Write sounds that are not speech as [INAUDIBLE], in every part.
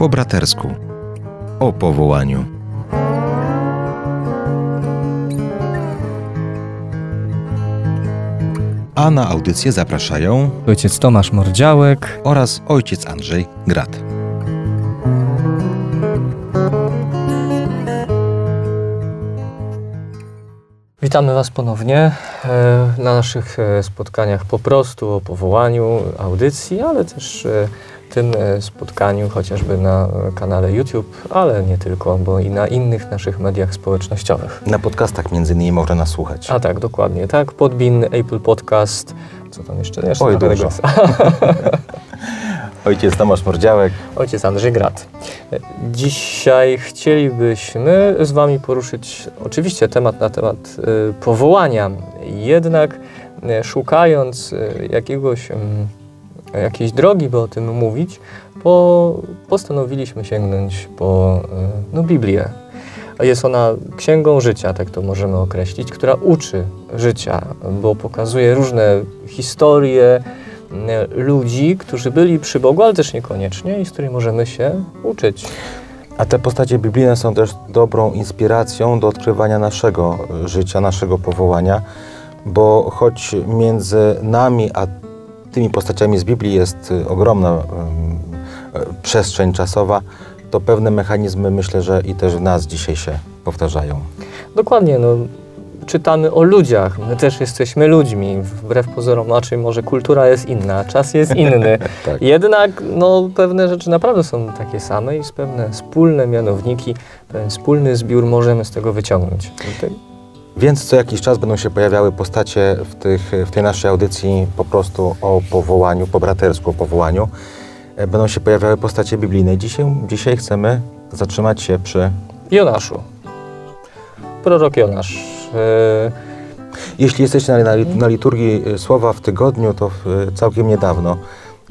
Po bratersku. O powołaniu. A na audycję zapraszają Ojciec Tomasz Mordziałek. oraz ojciec Andrzej Grat. Witamy Was ponownie e, na naszych e, spotkaniach po prostu o powołaniu audycji, ale też e, tym spotkaniu chociażby na kanale YouTube, ale nie tylko, bo i na innych naszych mediach społecznościowych. Na podcastach między innymi można nas słuchać. A tak, dokładnie, tak. Podbin, Apple Podcast, co tam jeszcze? jeszcze Oj, dużo. [LAUGHS] Ojciec Tomasz Mordziałek. Ojciec Andrzej Grat. Dzisiaj chcielibyśmy z Wami poruszyć oczywiście temat na temat y, powołania, jednak y, szukając y, jakiegoś, mm, jakiejś drogi, by o tym mówić, po, postanowiliśmy sięgnąć po no, Biblię. Jest ona księgą życia, tak to możemy określić, która uczy życia, bo pokazuje różne historie, ludzi, którzy byli przy Bogu, ale też niekoniecznie i z których możemy się uczyć. A te postacie biblijne są też dobrą inspiracją do odkrywania naszego życia, naszego powołania, bo choć między nami a tymi postaciami z Biblii jest y, ogromna przestrzeń czasowa, to pewne mechanizmy myślę, że i też w nas dzisiaj się powtarzają. Dokładnie, no, czytamy o ludziach, my też jesteśmy ludźmi, wbrew pozorom, znaczy może kultura jest inna, czas jest inny. [LAUGHS] Tak. Jednak no, pewne rzeczy naprawdę są takie same i z pewne wspólne mianowniki, pewien wspólny zbiór możemy z tego wyciągnąć. Więc co jakiś czas będą się pojawiały postacie w, tych, w tej naszej audycji po prostu o powołaniu, po bratersku o powołaniu. E, Będą się pojawiały postacie biblijne. Dzisiaj, dzisiaj chcemy zatrzymać się przy... Jonaszu. Prorok Jonasz. E, Jeśli jesteście na, liturgii e, słowa w tygodniu, to e, całkiem niedawno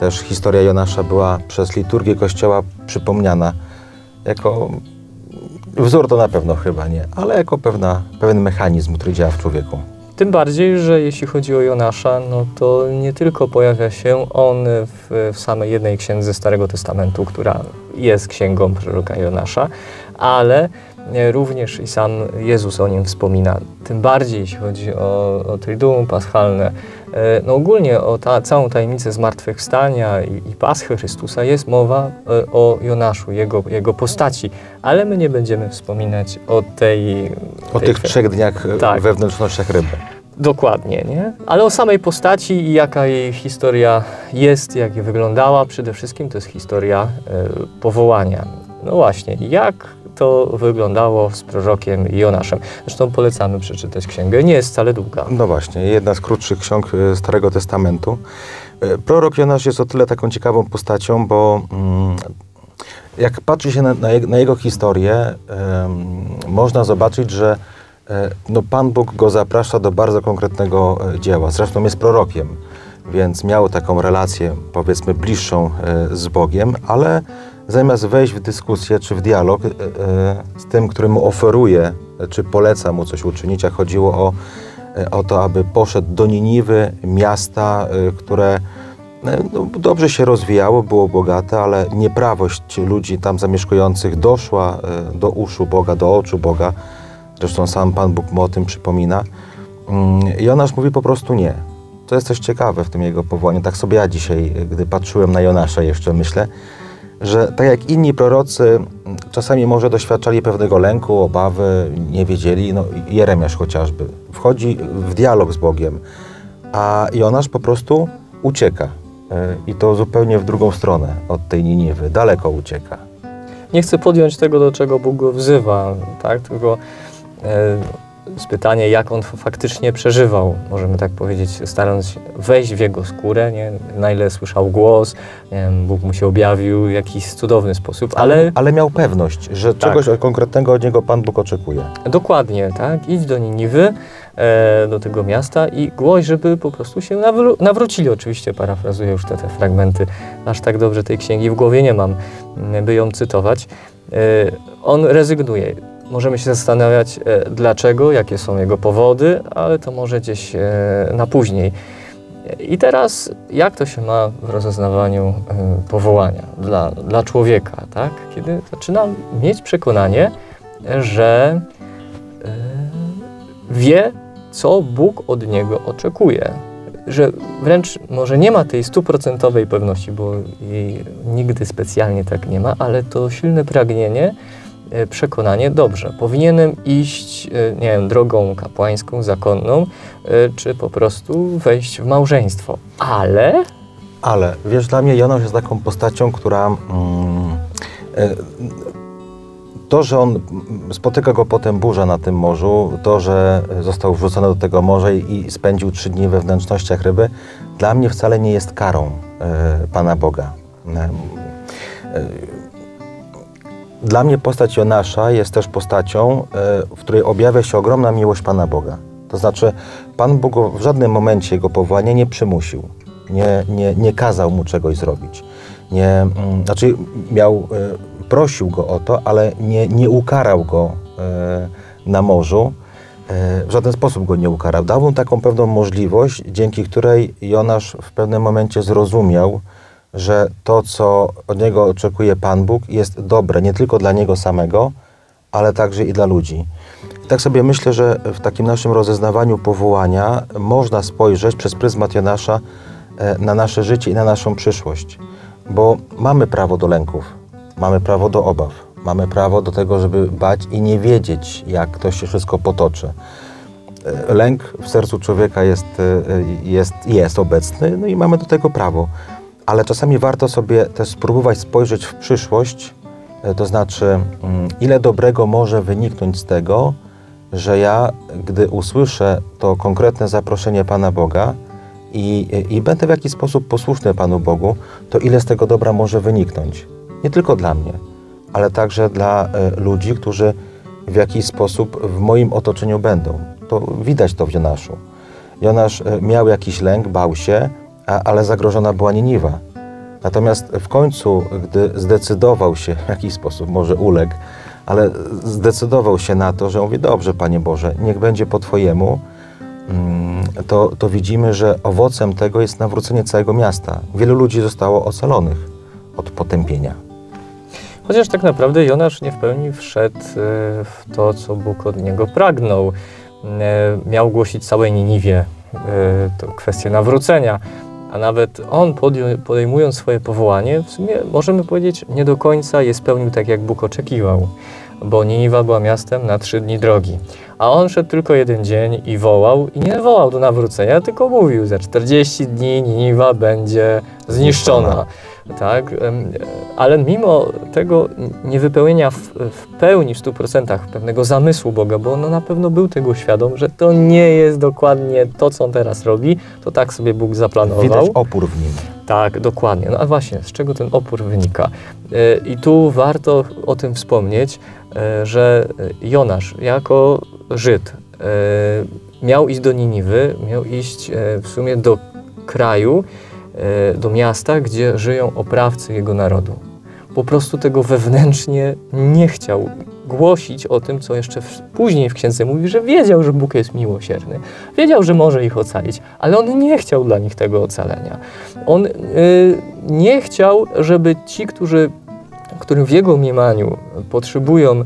też historia Jonasza była przez liturgię Kościoła przypomniana jako wzór to na pewno chyba nie, ale jako pewna, pewien mechanizm, który działa w człowieku. Tym bardziej, że jeśli chodzi o Jonasza, no to nie tylko pojawia się on w, w samej jednej księdze Starego Testamentu, która jest księgą proroka Jonasza, ale również i sam Jezus o nim wspomina. Tym bardziej jeśli chodzi o, o Triduum Paschalne, e, no ogólnie o ta, całą tajemnicę zmartwychwstania i, i Paschy Chrystusa jest mowa e, o Jonaszu, jego, jego postaci, ale my nie będziemy wspominać o tej... O tej tych trzech dniach e, Tak. we wnętrznościach ryby. Dokładnie, nie? Ale o samej postaci i jaka jej historia jest, jak wyglądała, przede wszystkim to jest historia e, powołania. No właśnie, jak to wyglądało z prorokiem Jonaszem. Zresztą polecamy przeczytać księgę, nie jest wcale długa. No właśnie, jedna z krótszych ksiąg e, Starego Testamentu. E, Prorok Jonasz jest o tyle taką ciekawą postacią, bo mm, jak patrzy się na, na, jego, historię, można zobaczyć, że e, no, Pan Bóg go zaprasza do bardzo konkretnego dzieła. Zresztą jest prorokiem, więc miał taką relację, powiedzmy, bliższą e, z Bogiem, ale zamiast wejść w dyskusję czy w dialog e, e, z tym, który mu oferuje, e, czy poleca mu coś uczynić, a chodziło o, o to, aby poszedł do Niniwy, miasta, które no, dobrze się rozwijało, było bogate, ale nieprawość ludzi tam zamieszkujących doszła do uszu Boga, do oczu Boga. Zresztą sam Pan Bóg mu o tym przypomina. Mm, Jonasz mówi po prostu nie. To jest coś ciekawe w tym jego powołaniu. Tak sobie ja dzisiaj, gdy patrzyłem na Jonasza jeszcze myślę, że tak jak inni prorocy czasami może doświadczali pewnego lęku, obawy, nie wiedzieli, no Jeremiasz chociażby, wchodzi w dialog z Bogiem, a Jonasz po prostu ucieka. E, I to zupełnie w drugą stronę od tej Niniwy, daleko ucieka. Nie chcę podjąć tego, do czego Bóg go wzywa, tak? Tylko e, jest pytanie, jak on faktycznie przeżywał, możemy tak powiedzieć, starając się wejść w jego skórę, nie? na ile słyszał głos, nie wiem, Bóg mu się objawił w jakiś cudowny sposób, ale Ale miał pewność, że Tak. czegoś konkretnego od niego Pan Bóg oczekuje. dokładnie, tak? Idź do Niniwy, e, do tego miasta i głoś, żeby po prostu się nawró- nawrócili. Oczywiście parafrazuję już te, te fragmenty, aż tak dobrze tej księgi w głowie nie mam, by ją cytować. E, on rezygnuje. Możemy się zastanawiać, e, dlaczego, jakie są jego powody, ale to może gdzieś e, na później. I teraz, jak to się ma w rozeznawaniu y, powołania dla, dla człowieka, tak? Kiedy zaczyna mieć przekonanie, że wie, co Bóg od niego oczekuje. Że wręcz może nie ma tej stuprocentowej pewności, bo jej nigdy specjalnie tak nie ma, ale to silne pragnienie, e, przekonanie, dobrze, powinienem iść, e, nie wiem, drogą kapłańską, zakonną, e, czy po prostu wejść w małżeństwo. Ale Ale wiesz, dla mnie Jonasz jest taką postacią, która. Mm, e, to, że on spotyka go potem burza na tym morzu, to, że został wrzucony do tego morza i spędził trzy dni we wnętrznościach ryby, dla mnie wcale nie jest karą e, Pana Boga. Dla mnie postać Jonasza jest też postacią, e, w której objawia się ogromna miłość Pana Boga. To znaczy, Pan Bóg w żadnym momencie jego powołania nie przymusił, nie, nie, nie kazał mu czegoś zrobić. Nie, mm, znaczy, miał, e, prosił go o to, ale nie, nie ukarał go e, na morzu. W żaden sposób go nie ukarał. Dał mu taką pewną możliwość, dzięki której Jonasz w pewnym momencie zrozumiał, że to, co od niego oczekuje Pan Bóg, jest dobre nie tylko dla niego samego, ale także i dla ludzi. I tak sobie myślę, że w takim naszym rozeznawaniu powołania można spojrzeć przez pryzmat Jonasza e, na nasze życie i na naszą przyszłość, bo mamy prawo do lęków, mamy prawo do obaw, mamy prawo do tego, żeby bać i nie wiedzieć, jak to się wszystko potoczy. E, Lęk w sercu człowieka jest, e, jest, jest obecny, no i mamy do tego prawo. Ale czasami warto sobie też spróbować spojrzeć w przyszłość, e, to znaczy, mm, ile dobrego może wyniknąć z tego, że ja, gdy usłyszę to konkretne zaproszenie Pana Boga i, i będę w jakiś sposób posłuszny Panu Bogu, to ile z tego dobra może wyniknąć. Nie tylko dla mnie, ale także dla e, ludzi, którzy w jakiś sposób w moim otoczeniu będą. To widać to w Jonaszu. Jonasz e, miał jakiś lęk, bał się, a, ale zagrożona była Niniwa. Natomiast w końcu, gdy zdecydował się, [LAUGHS] w jakiś sposób może uległ, ale zdecydował się na to, że mówi, dobrze Panie Boże, niech będzie po Twojemu, mm, to, to widzimy, że owocem tego jest nawrócenie całego miasta. Wielu ludzi zostało ocalonych od potępienia. Chociaż tak naprawdę Jonasz nie w pełni wszedł e, w to, co Bóg od niego pragnął. E, Miał głosić całej Niniwie e, to kwestię nawrócenia, a nawet on podejmując swoje powołanie, w sumie możemy powiedzieć, nie do końca je spełnił tak, jak Bóg oczekiwał, bo Niniwa była miastem na trzy dni drogi. A on szedł tylko jeden dzień i wołał, i nie wołał do nawrócenia, tylko mówił, za 40 dni Niniwa będzie zniszczona. Tak, ale mimo tego niewypełnienia w, w pełni, w 100% pewnego zamysłu Boga, bo on na pewno był tego świadom, że to nie jest dokładnie to, co on teraz robi, to tak sobie Bóg zaplanował. Widać opór w nim. Tak, dokładnie. No a właśnie, z czego ten opór wynika? E, I tu warto o tym wspomnieć, e, że Jonasz jako Żyd e, miał iść do Niniwy, miał iść w sumie do kraju, do miasta, gdzie żyją oprawcy jego narodu. Po prostu tego wewnętrznie nie chciał głosić o tym, co jeszcze w, później w księdze mówi, że wiedział, że Bóg jest miłosierny. Wiedział, że może ich ocalić, ale on nie chciał dla nich tego ocalenia. On y, nie chciał, żeby ci, którzy, którym w jego mniemaniu potrzebują, y,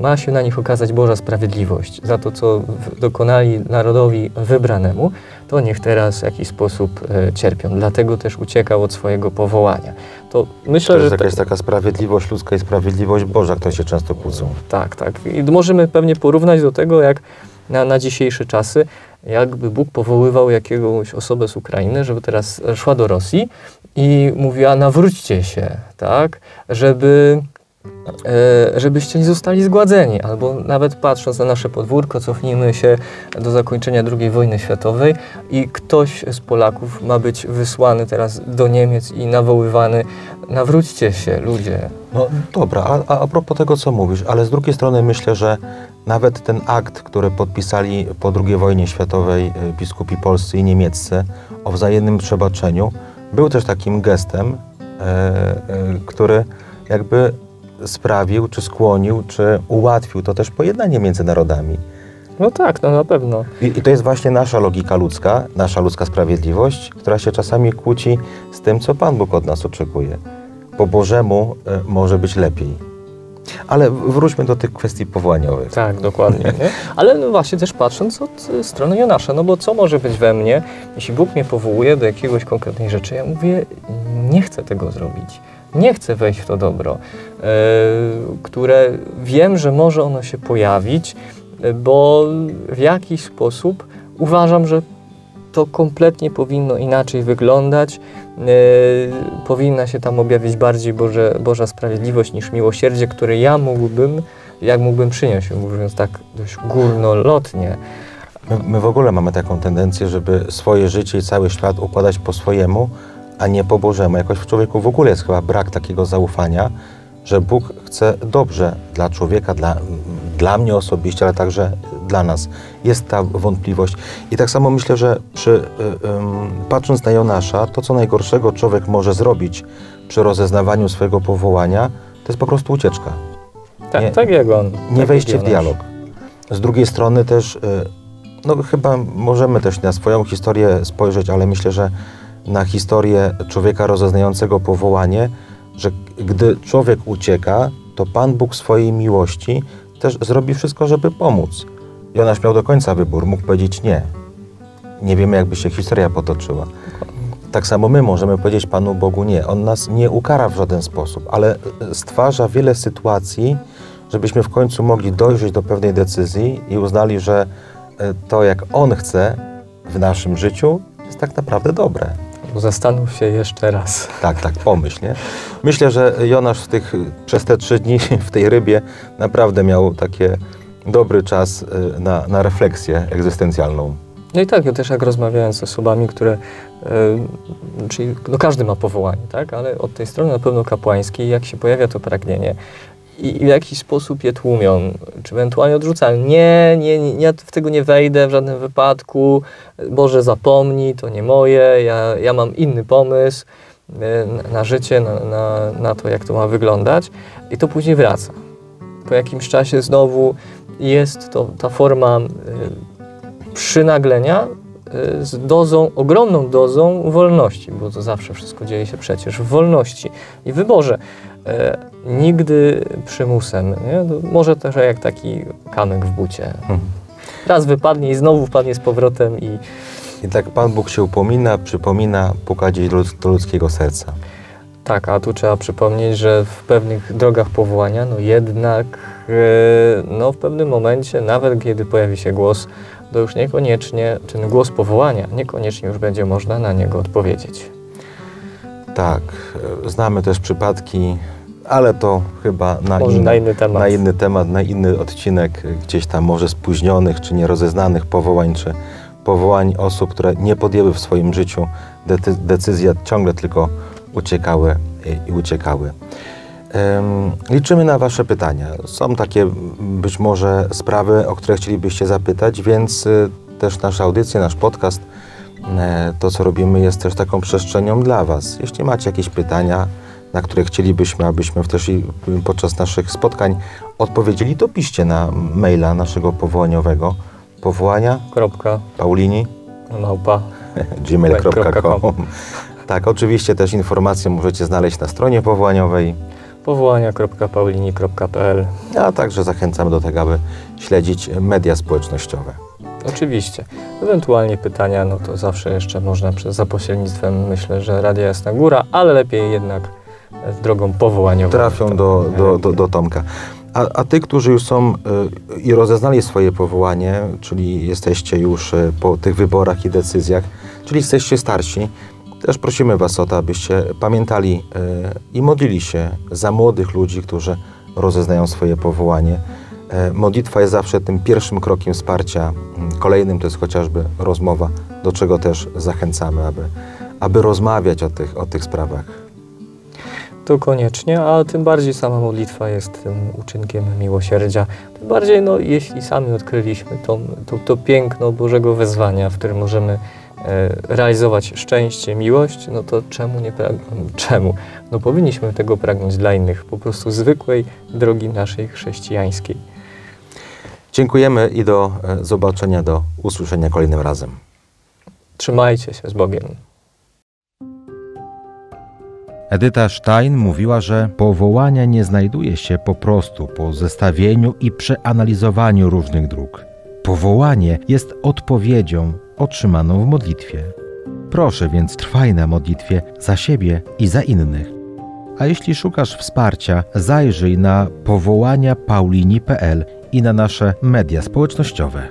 ma się na nich okazać Boża sprawiedliwość za to, co dokonali narodowi wybranemu, to niech teraz w jakiś sposób y, cierpią. Dlatego też uciekał od swojego powołania. To myślę, To jest że jakaś taka sprawiedliwość ludzka i sprawiedliwość Boża, które się często kłócą. tak, tak. I możemy pewnie porównać do tego, jak na, na dzisiejsze czasy, jakby Bóg powoływał jakąś osobę z Ukrainy, żeby teraz szła do Rosji i mówiła, nawróćcie się, tak, żeby, e, żebyście nie zostali zgładzeni. Albo nawet patrząc na nasze podwórko, cofnijmy się do zakończenia II wojny światowej i ktoś z Polaków ma być wysłany teraz do Niemiec i nawoływany, nawróćcie się, ludzie. No dobra, a, a, propos tego, co mówisz, ale z drugiej strony myślę, że nawet ten akt, który podpisali po II wojnie światowej y, biskupi polscy i niemieccy o wzajemnym przebaczeniu, był też takim gestem, e, e, który jakby sprawił, czy skłonił, czy ułatwił to też pojednanie między narodami. No tak, no na pewno. I, I to jest właśnie nasza logika ludzka, nasza ludzka sprawiedliwość, która się czasami kłóci z tym, co Pan Bóg od nas oczekuje. Po Bożemu e, może być lepiej. Ale wróćmy do tych kwestii powołaniowych. Tak, dokładnie. Nie? Ale no właśnie też patrząc od y, strony Jonasza, no bo co może być we mnie, jeśli Bóg mnie powołuje do jakiegoś konkretnej rzeczy, ja mówię, nie chcę tego zrobić. Nie chcę wejść w to dobro, e, które wiem, że może ono się pojawić, e, bo w jakiś sposób uważam, że to kompletnie powinno inaczej wyglądać. E, powinna się tam objawić bardziej Boże, Boża sprawiedliwość niż miłosierdzie, które ja mógłbym, jak mógłbym przynieść, mówiąc tak dość górnolotnie. My, my w ogóle mamy taką tendencję, żeby swoje życie i cały świat układać po swojemu, a nie po Bożemu. Jakoś w człowieku w ogóle jest chyba brak takiego zaufania, że Bóg chce dobrze dla człowieka, dla, dla mnie osobiście, ale także dla nas. Jest ta wątpliwość. I tak samo myślę, że przy, y, ym, patrząc na Jonasza, to co najgorszego człowiek może zrobić przy rozeznawaniu swojego powołania, to jest po prostu ucieczka. Tak, Nie- tak jak on. Nie tak wejście w dialog. Z drugiej strony też, y, no chyba możemy też na swoją historię spojrzeć, ale myślę, że na historię człowieka rozeznającego powołanie, że gdy człowiek ucieka, to Pan Bóg swojej miłości też zrobi wszystko, żeby pomóc. Jonasz miał do końca wybór, mógł powiedzieć nie. Nie wiemy, jakby się historia potoczyła. Tak samo my możemy powiedzieć Panu Bogu nie. On nas nie ukara w żaden sposób, ale stwarza wiele sytuacji, żebyśmy w końcu mogli dojrzeć do pewnej decyzji i uznali, że e, to, jak On chce w naszym życiu, jest tak naprawdę dobre. Zastanów się jeszcze raz. Tak, tak, pomyśl, nie? Myślę, że Jonasz w tych, przez te trzy dni w tej rybie naprawdę miał takie dobry czas e, na, na refleksję egzystencjalną. No i tak, ja też jak rozmawiałem z osobami, które, e, czyli no każdy ma powołanie, tak, ale od tej strony na pewno kapłańskiej, jak się pojawia to pragnienie i, w jakiś sposób je tłumią, czy ewentualnie odrzucają, nie, nie, nie, ja w tego nie wejdę w żadnym wypadku, Boże zapomnij, to nie moje, ja, ja mam inny pomysł e, na, życie, na, na, na to, jak to ma wyglądać. I to później wraca. Po jakimś czasie znowu jest to ta forma e, przynaglenia z dozą, ogromną dozą wolności, bo to zawsze wszystko dzieje się przecież w wolności i wyborze. E, nigdy przymusem. Nie? To może też jak taki kamyk w bucie. Mhm. Raz wypadnie i znowu wpadnie z powrotem i I tak Pan Bóg się upomina, przypomina, puka gdzieś do, ludz- do ludzkiego serca. tak, a tu trzeba przypomnieć, że w pewnych drogach powołania, no jednak e, no w pewnym momencie, nawet kiedy pojawi się głos, to już niekoniecznie, ten głos powołania, niekoniecznie już będzie można na niego odpowiedzieć. Tak, e, znamy też przypadki, ale to chyba na, Może inny, na inny temat. na inny temat, na inny odcinek, e, gdzieś tam może spóźnionych czy nierozeznanych powołań, czy powołań osób, które nie podjęły w swoim życiu decy- decyzji, a ciągle tylko uciekały i, i uciekały. Liczymy na Wasze pytania. Są takie być może sprawy, o które chcielibyście zapytać, więc y, też nasza audycja, nasz podcast, e, to co robimy jest też taką przestrzenią dla Was. Jeśli macie jakieś pytania, na które chcielibyśmy, abyśmy też i podczas naszych spotkań odpowiedzieli, to piszcie na maila naszego powołaniowego powołania Kropka, paulini małpa. [LAUGHS] gmail.com. Tak, oczywiście też informacje możecie znaleźć na stronie powołaniowej, powołania.paulini.pl a także zachęcamy do tego, aby śledzić media społecznościowe. Oczywiście. Ewentualnie pytania, no to zawsze jeszcze można przez, za pośrednictwem, myślę, że Radia Jasna Góra, ale lepiej jednak drogą powołaniową. Trafią do, do, do, do Tomka. A, a ty, którzy już są y, i rozeznali swoje powołanie, czyli jesteście już y, po tych wyborach i decyzjach, czyli jesteście starsi, też prosimy Was o to, abyście pamiętali y, i modlili się za młodych ludzi, którzy rozeznają swoje powołanie. E, Modlitwa jest zawsze tym pierwszym krokiem wsparcia. Mm, Kolejnym to jest chociażby rozmowa, do czego też zachęcamy, aby, aby rozmawiać o tych, o tych sprawach. To koniecznie, a tym bardziej sama modlitwa jest tym uczynkiem miłosierdzia. Tym bardziej, no, jeśli sami odkryliśmy to, to, to piękno Bożego wezwania, w którym możemy e, realizować szczęście, miłość, no to czemu nie pragnąć? Czemu? No powinniśmy tego pragnąć dla innych, po prostu zwykłej drogi naszej chrześcijańskiej. Dziękujemy i do e, zobaczenia, do usłyszenia kolejnym razem. Trzymajcie się z Bogiem. Edyta Stein mówiła, że powołania nie znajduje się po prostu po zestawieniu i przeanalizowaniu różnych dróg. Powołanie jest odpowiedzią otrzymaną w modlitwie. Proszę więc trwaj na modlitwie za siebie i za innych. A jeśli szukasz wsparcia, zajrzyj na powołania paulini.pl i na nasze media społecznościowe.